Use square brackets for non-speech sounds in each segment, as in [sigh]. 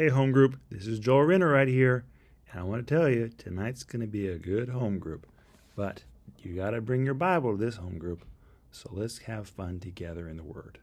Hey, home group, this is Joel Renner right here, and I want to tell you tonight's going to be a good home group. But you got to bring your Bible to this home group, so let's have fun together in the Word.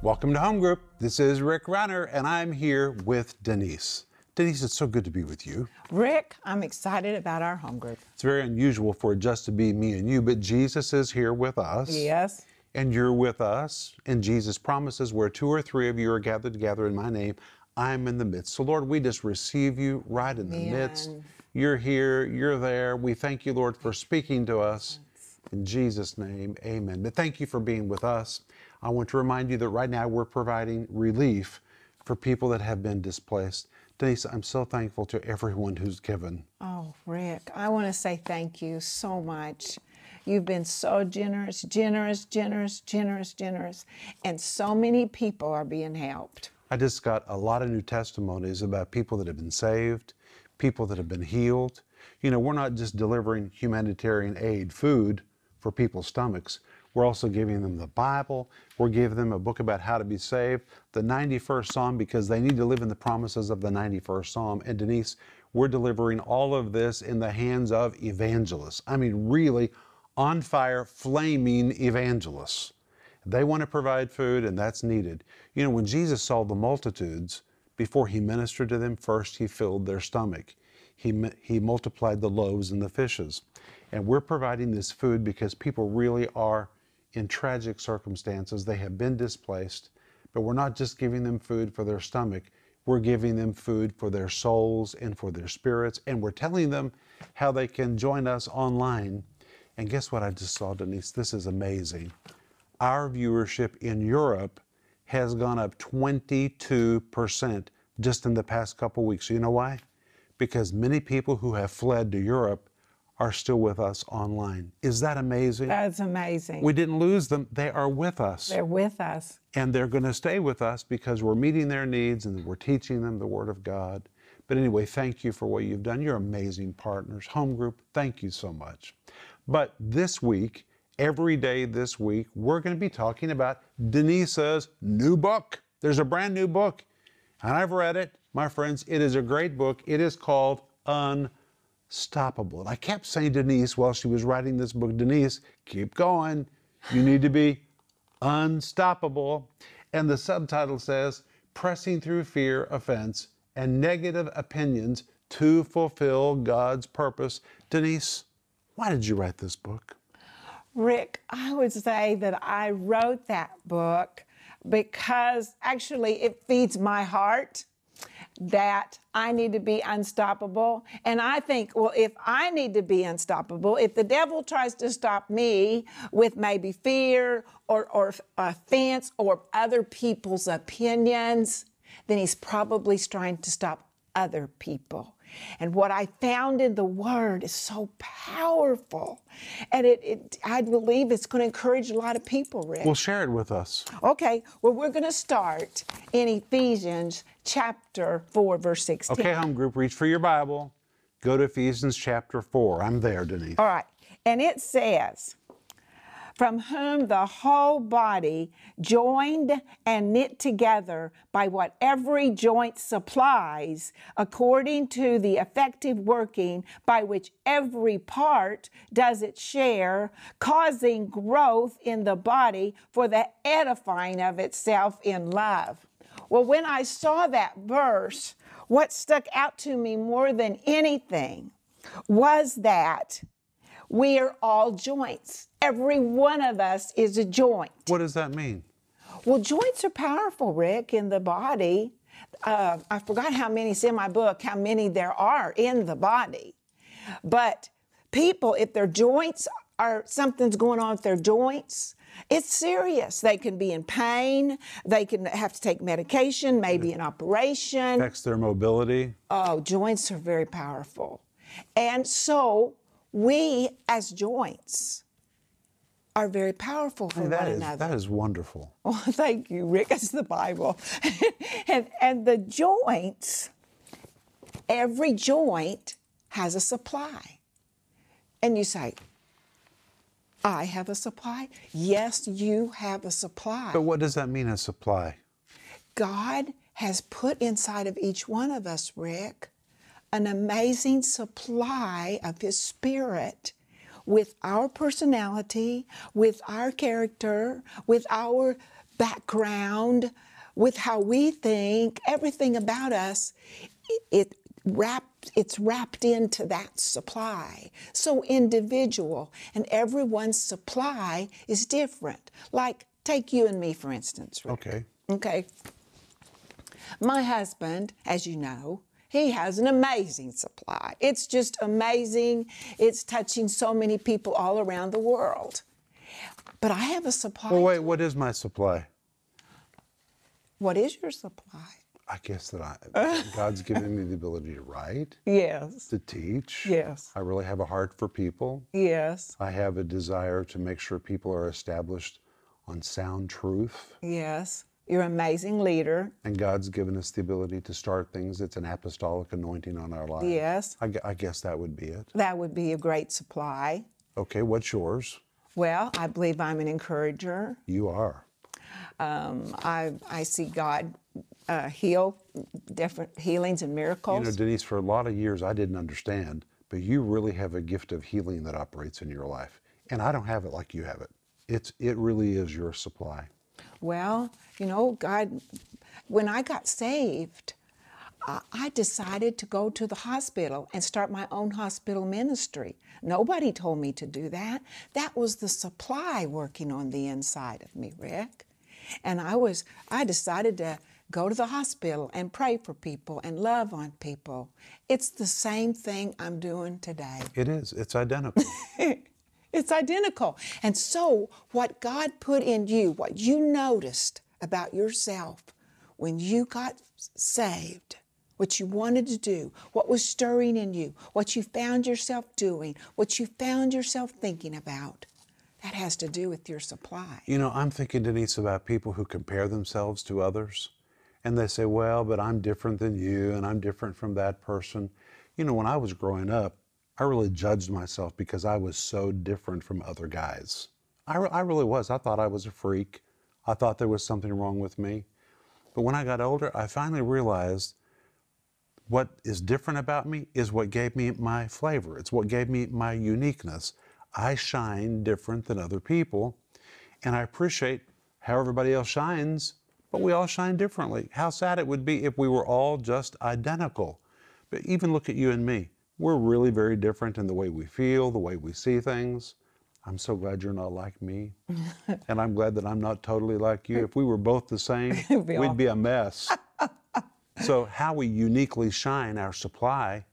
Welcome to Home Group. This is Rick Renner, and I'm here with Denise. Denise, it's so good to be with you. Rick, I'm excited about our home group. It's very unusual for it just to be me and you, but Jesus is here with us. Yes. And you're with us. And Jesus promises where two or three of you are gathered together in my name, I'm in the midst. So, Lord, we just receive you right in the Amen. midst. You're here, you're there. We thank you, Lord, for speaking to us. In Jesus' name, amen. But thank you for being with us. I want to remind you that right now we're providing relief for people that have been displaced. Denise, I'm so thankful to everyone who's given. Oh, Rick, I want to say thank you so much. You've been so generous, generous, generous, generous, generous, and so many people are being helped. I just got a lot of new testimonies about people that have been saved, people that have been healed. You know, we're not just delivering humanitarian aid, food for people's stomachs. We're also giving them the Bible. We're giving them a book about how to be saved, the 91st Psalm, because they need to live in the promises of the 91st Psalm. And Denise, we're delivering all of this in the hands of evangelists. I mean, really on fire, flaming evangelists. They want to provide food, and that's needed. You know, when Jesus saw the multitudes, before he ministered to them, first he filled their stomach. He, he multiplied the loaves and the fishes. And we're providing this food because people really are in tragic circumstances. They have been displaced, but we're not just giving them food for their stomach, we're giving them food for their souls and for their spirits. And we're telling them how they can join us online. And guess what I just saw, Denise? This is amazing our viewership in Europe has gone up 22% just in the past couple weeks. You know why? Because many people who have fled to Europe are still with us online. Is that amazing? That's amazing. we didn't lose them, they are with us. They're with us. And they're going to stay with us because we're meeting their needs and we're teaching them the Word of God. But anyway, thank you for what you've done. You're amazing partners. Home group, thank you so much. But this week, every day this week, we're going to be talking about Denise's new book. There's a brand new book, and I've read it. My friends, it is a great book. It is called Unstoppable. I kept saying Denise while she was writing this book, Denise, keep going. You need to be unstoppable. And the subtitle says, Pressing Through Fear, Offense, and Negative Opinions to Fulfill God's Purpose. Denise, why did you write this book? Rick, I would say that I wrote that book because actually it feeds my heart that I need to be unstoppable. And I think, well, if I need to be unstoppable, if the devil tries to stop me with maybe fear or, or offense or other people's opinions, then he's probably trying to stop other people. And what I found in the Word is so powerful. And it, it I believe it's going to encourage a lot of people, Rick. Well, share it with us. Okay, well, we're going to start in Ephesians chapter 4, verse 16. Okay, home group, reach for your Bible. Go to Ephesians chapter 4. I'm there, Denise. All right, and it says, from whom the whole body, joined and knit together by what every joint supplies, according to the effective working by which every part does its share, causing growth in the body for the edifying of itself in love. Well, when I saw that verse, what stuck out to me more than anything was that we are all joints. Every one of us is a joint. What does that mean? Well, joints are powerful, Rick, in the body. Uh, I forgot how many, it's in my book, how many there are in the body. But people, if their joints are, something's going on with their joints, it's serious. They can be in pain. They can have to take medication, maybe an operation. Affects their mobility. Oh, joints are very powerful. And so we, as joints, are very powerful for That one is, another. that is wonderful. [laughs] Oh, thank you, Rick. It's the Bible. [laughs] and, and the joints, every joint has a supply. And you say, I have a supply. Yes, you have a supply. But what does that mean, a supply? God has put inside of each one of us, Rick, an amazing supply of His Spirit with our personality, with our character, with our background, with how we think, everything about us. It, wrapped it's wrapped into that supply so individual and everyone's supply is different like take you and me for instance Rick. Okay. okay my husband as you know he has an amazing supply it's just amazing it's touching so many people all around the world but i have a supply Well, wait, what is my supply? what is your supply I guess that I, [laughs] God's given me the ability to write, yes to teach. Yes. I really have a heart for people. yes I have a desire to make sure people are established on sound truth. yes you're an amazing leader And God's given us the ability to start things. It's an apostolic anointing on our lives. Yes. I, I guess that would be it. that would be a great supply Okay, what's yours? well i believe i'm an encourager You are. um, I, I see god uh, heal different healings and miracles. You know, Denise, for a lot of years I didn't understand, but you really have a gift of healing that operates in your life. And I don't have it like you have it. It's it really is your supply. Well, you know, God, when I got saved, I I decided to go to the hospital and start my own hospital ministry. Nobody told me to do that. That was the supply working on the inside of me, Rick. And I was, I decided to go to the hospital and pray for people and love on people. It's the same thing I'm doing today. It is. It's identical. [laughs] It's identical. And so, what God put in you, what you noticed about yourself when you got saved, what you wanted to do, what was stirring in you, what you found yourself doing, what you found yourself thinking about, that has to do with your supply. you know, I'm thinking, Denise, about people who compare themselves to others. And they say, well, but I'm different than you and I'm different from that person. You know, when I was growing up, I really judged myself because I was so different from other guys. I, re- I really was. I thought I was a freak. I thought there was something wrong with me. But when I got older, I finally realized what is different about me is what gave me my flavor. It's what gave me my uniqueness. I shine different than other people, and I appreciate how everybody else shines, but we all shine differently. How sad it would be if we were all just identical. But even look at you and me. We're really very different in the way we feel, the way we see things. I'm so glad you're not like me. [laughs] and I'm glad that I'm not totally like you. If we were both the same, [laughs] be we'd be a mess. [laughs] So, how we uniquely shine our supply,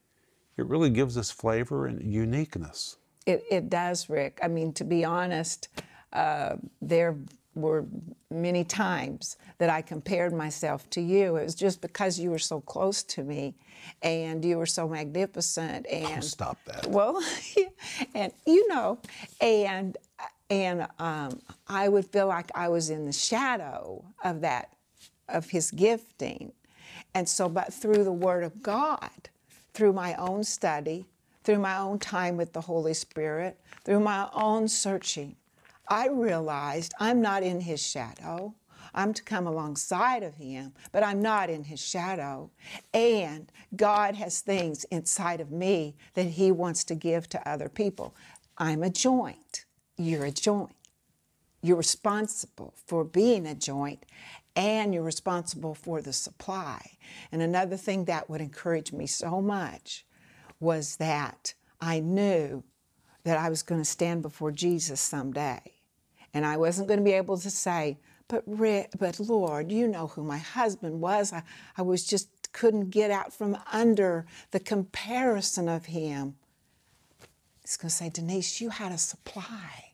it really gives us flavor and uniqueness. It, it does, Rick. I mean, to be honest, uh, there were many times that I compared myself to you. It was just because you were so close to me and you were so magnificent. And Stop that. well, [laughs] and you know, and and um, I would feel like I was in the shadow of that, of His gifting, and so, but through the Word of God, through my own study, through my own time with the Holy Spirit, through my own searching, I realized I'm not in His shadow. I'm to come alongside of him, but I'm not in his shadow. And God has things inside of me that he wants to give to other people. I'm a joint. You're a joint. You're responsible for being a joint and you're responsible for the supply. And another thing that would encourage me so much was that I knew that I was going to stand before Jesus someday. And I wasn't going to be able to say, but, but Lord, you know who my husband was. I, I was just couldn't get out from under the comparison of him. He's going to say, Denise, you had a supply.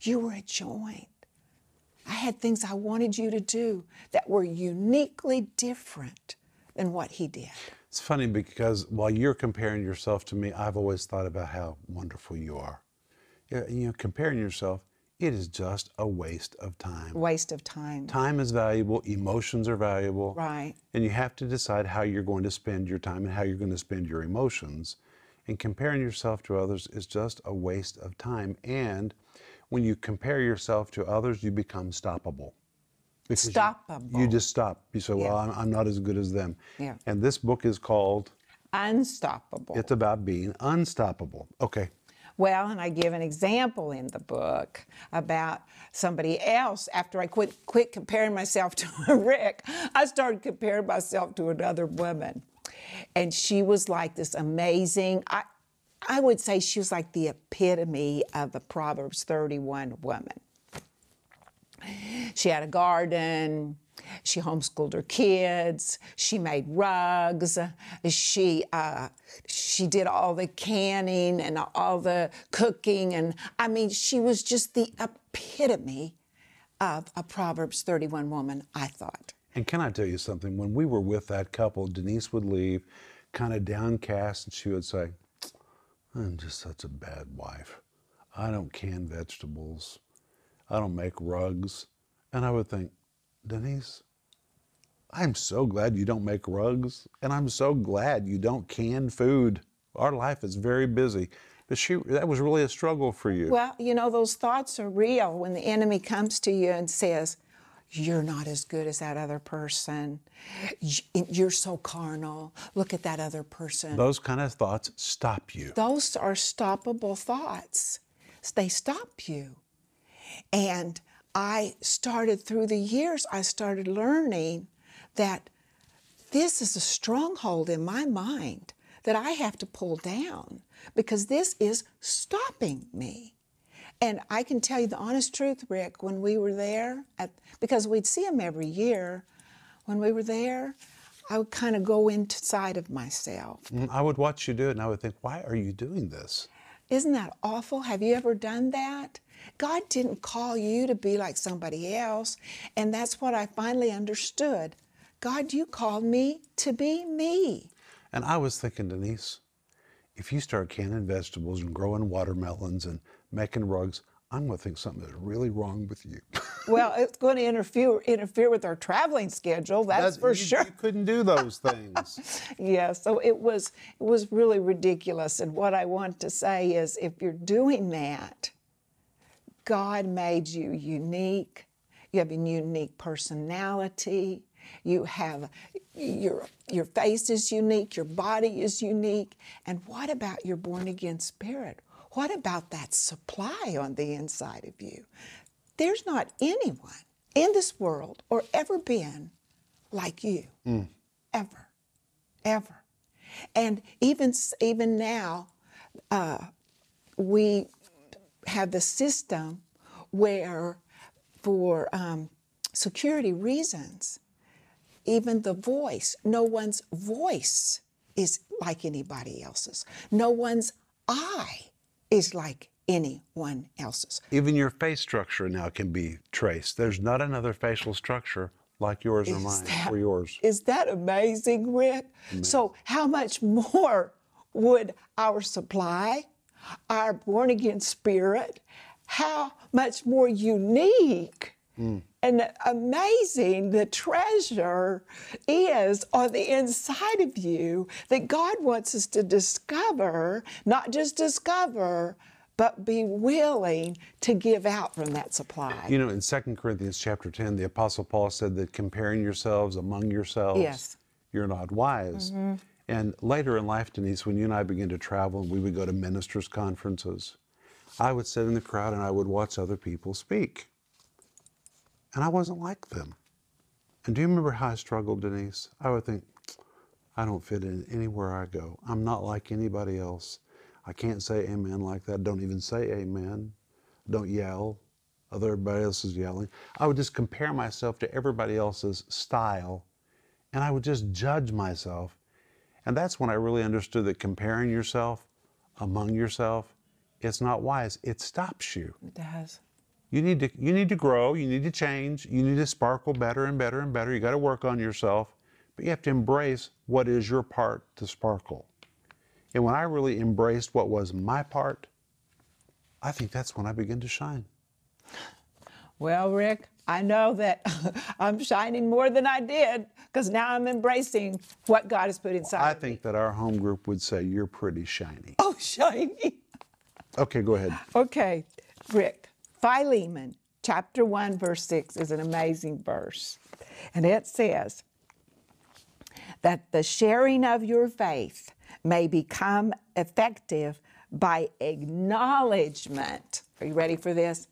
You were a joint. I had things I wanted you to do that were uniquely different than what he did. It's funny because while you're comparing yourself to me, I've always thought about how wonderful you are. You know, comparing yourself, it is just a waste of time. Waste of time. Time is valuable, emotions are valuable. Right. And you have to decide how you're going to spend your time and how you're going to spend your emotions. And comparing yourself to others is just a waste of time. And when you compare yourself to others, you become stoppable. Because you- Stoppable. You, just stop. You say, well, Yeah. I'm, I'm not as good as them. Yeah. And this book is called, Unstoppable. it's about being unstoppable. Okay. Well, and I give an example in the book about somebody else. After I quit, quit comparing myself [laughs] to Rick, I started comparing myself to another woman. And she was like this amazing, I, I would say she was like the epitome of a Proverbs 31 woman. She had a garden. She homeschooled her kids. She made rugs. She uh, she did all the canning and all the cooking, and I mean, she was just the epitome of a Proverbs 31 woman. I thought. And can I tell you something? When we were with that couple, Denise would leave kind of downcast and she would say, I'm just such a bad wife. I don't can vegetables. I don't make rugs. And I would think, Denise, I'm so glad you don't make rugs. And I'm so glad you don't can food. Our life is very busy. But she, that was really a struggle for you. Well, you know, those thoughts are real when the enemy comes to you and says, You're not as good as that other person. You're so carnal. Look at that other person. Those kind of thoughts stop you. Those are stoppable thoughts. They stop you. And I started through the years, I started learning that this is a stronghold in my mind that I have to pull down because this is stopping me. And I can tell you the honest truth, Rick, when we were there, at, because we'd see him every year, when we were there, I would kind of go inside of myself. Mm, I would watch you do it and I would think, why are you doing this? Isn't that awful? Have you ever done that? God didn't call you to be like somebody else. And that's what I finally understood. God, you called me to be me. And I was thinking, Denise, if you start canning vegetables and growing watermelons and making rugs, I'm going to think something is really wrong with you. [laughs] Well, it's going to interfere interfere with our traveling schedule. That's, for you, sure. You couldn't do those things. [laughs] Yeah, so it was it was really ridiculous. And what I want to say is if you're doing that, God made you unique. You have a unique personality. You have your your face is unique, your body is unique. And what about your born again spirit? What about that supply on the inside of you? There's not anyone in this world or ever been like you. Ever. Ever. And even even now, uh, we have the system where, for um, security reasons, even the voice, no one's voice is like anybody else's. No one's eye is like anyone else's. Even your face structure now can be traced. There's not another facial structure like yours or mine that- or yours. Is that amazing, Rick? So, how much [laughs] more would our supply, our born again spirit, how much more unique hmm. and amazing the treasure is on the inside of you that God wants us to discover, not just discover, but be willing to give out from that supply. You know, in 2 Corinthians chapter 10, the Apostle Paul said that comparing yourselves among yourselves, Yes. you're not wise. Mm-hmm. And later in life, Denise, when you and I began to travel and we would go to ministers' conferences, I would sit in the crowd and I would watch other people speak. And I wasn't like them. And do you remember how I struggled, Denise? I would think, I don't fit in anywhere I go. I'm not like anybody else. I can't say amen like that. Don't even say amen. Don't yell. Other everybody else is yelling. I would just compare myself to everybody else's style and I would just judge myself. And that's when I really understood that comparing yourself among yourself, it's not wise. It stops you. It does. You need to you need to grow, you need to change, you need to sparkle better and better and better. You got to work on yourself, but you have to embrace what is your part to sparkle. And when I really embraced what was my part, I think that's when I began to shine. Well, Rick, I know that [laughs] I'm shining more than I did because now I'm embracing what God has put inside. I me. I think that our home group would say you're pretty shiny. Oh, [laughs] shiny. Okay, go ahead. Okay, Rick, Philemon chapter 1, verse 6 is an amazing verse. And it says, that the sharing of your faith may become effective by acknowledgement. Are you ready for this?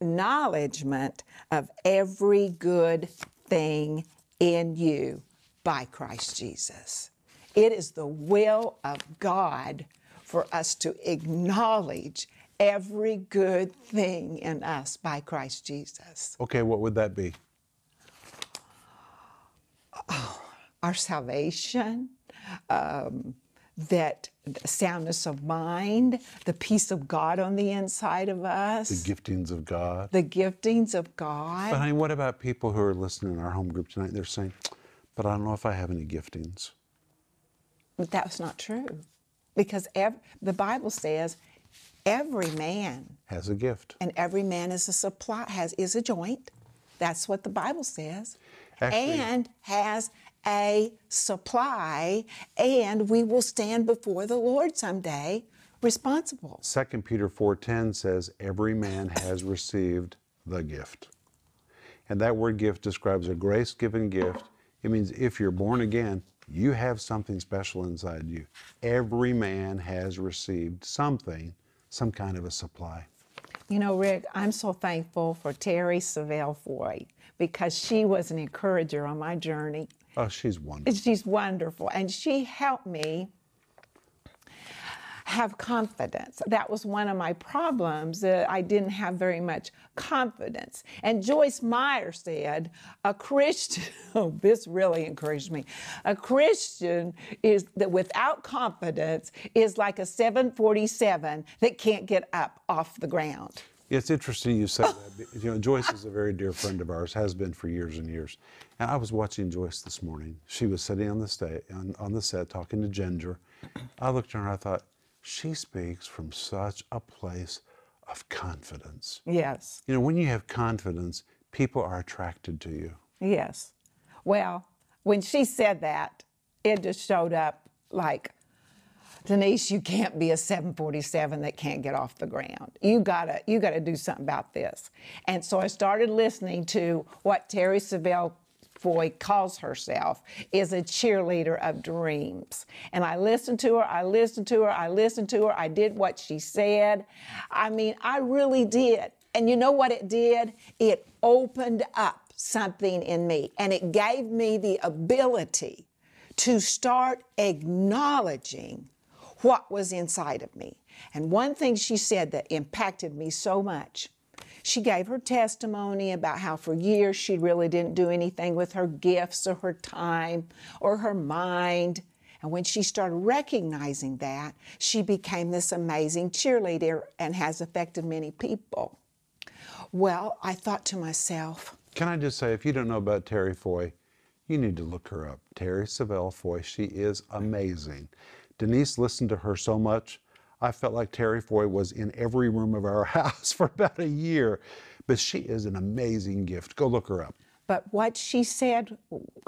Acknowledgement of every good thing in you by Christ Jesus. It is the will of God for us to acknowledge every good thing in us by Christ Jesus. Okay, what would that be? Our salvation, um, that soundness of mind, the peace of God on the inside of us, The giftings of God. the giftings of God. But God. honey, what about people who are listening in our home group tonight? They're saying, but I don't know if I have any giftings. But that's not true. Because ev- the Bible says every man Has a gift. and every man is a supply has is a joint. That's what the Bible says. Actually- and has a supply, and we will stand before the Lord someday responsible. 2 Peter 4:10 says every man has received the gift. And that word gift describes a grace-given gift. It means if you're born again, you have something special inside you. Every man has received something, some kind of a supply. You know, Rick, I'm so thankful for Terry Savelle Foy because she was an encourager on my journey. Oh, she's wonderful. She's wonderful, and she helped me have confidence. That was one of my problems that I didn't have very much confidence. And Joyce Meyer said, a Christian, oh, [laughs] this really encouraged me. A Christian is that without confidence is like a 747 that can't get up off the ground. It's interesting you say that. You know, Joyce is a very dear friend of ours, has been for years and years. And I was watching Joyce this morning. She was sitting on the sta- on, on the set talking to Ginger. I looked at her and I thought, she speaks from such a place of confidence. Yes. You know, when you have confidence, people are attracted to you. Yes. Well, when she said that, it just showed up like, Denise, you can't be a 747 that can't get off the ground. You gotta, you gotta do something about this. And so I started listening to what Terry Savelle Foy calls herself is a cheerleader of dreams. And I listened to her, I listened to her, I listened to her, I did what she said. I mean, I really did. And you know what it did? It opened up something in me and it gave me the ability to start acknowledging what was inside of me. And one thing she said that impacted me so much, she gave her testimony about how for years she really didn't do anything with her gifts or her time or her mind. And when she started recognizing that, she became this amazing cheerleader and has affected many people. Well, I thought to myself, Can I just say, if you don't know about Terry Foy, you need to look her up. Terry Savelle Foy, she is amazing. Denise listened to her so much, I felt like Terry Foy was in every room of our [laughs] house for about a year. But she is an amazing gift. Go look her up. But what she said,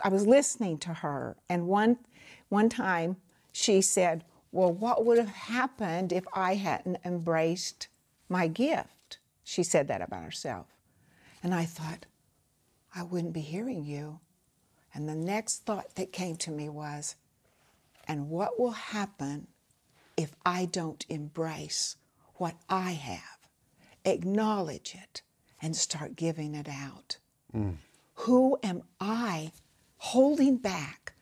I was listening to her, and one, one time she said, Well, what would have happened if I hadn't embraced my gift? She said that about herself. And I thought, I wouldn't be hearing you. And the next thought that came to me was, And what will happen if I don't embrace what I have, acknowledge it, and start giving it out? Mm. Who am I holding back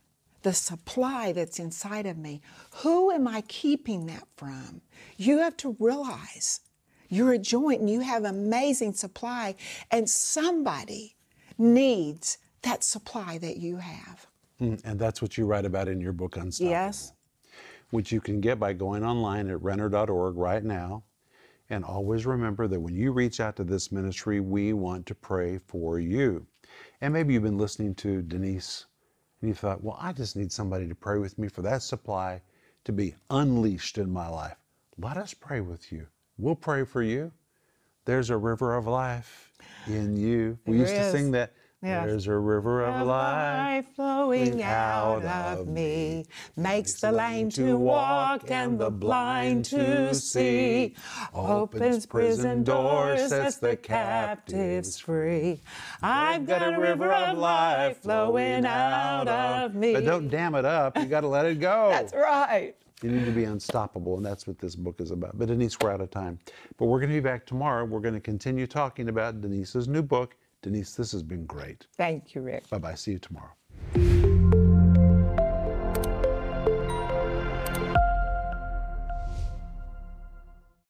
the supply that's inside of me? Who am I keeping that from? You have to realize you're a joint and you have amazing supply, and somebody needs that supply that you have. Mm, And that's what you write about in your book, Unstoppable. Yes? which you can get by going online at renner.org right now. And always remember that when you reach out to this ministry, we want to pray for you. And maybe you've been listening to Denise and you thought, well, I just need somebody to pray with me for that supply to be unleashed in my life. Let us pray with you. We'll pray for you. There's a river of life in you. We There used to sing that. Yes. There's a river of, of life. life flowing out of me makes the lame to walk and the blind to see opens prison doors sets the captives free i've got a river of life flowing out of me But don't dam it up. You got to let it go. [laughs] that's right You need to be unstoppable, and that's what this book is about. But Denise, we're out of time. But we're going to be back tomorrow. We're going to continue talking about Denise's new book. Denise, this has been great. thank you rick Bye bye. See you tomorrow.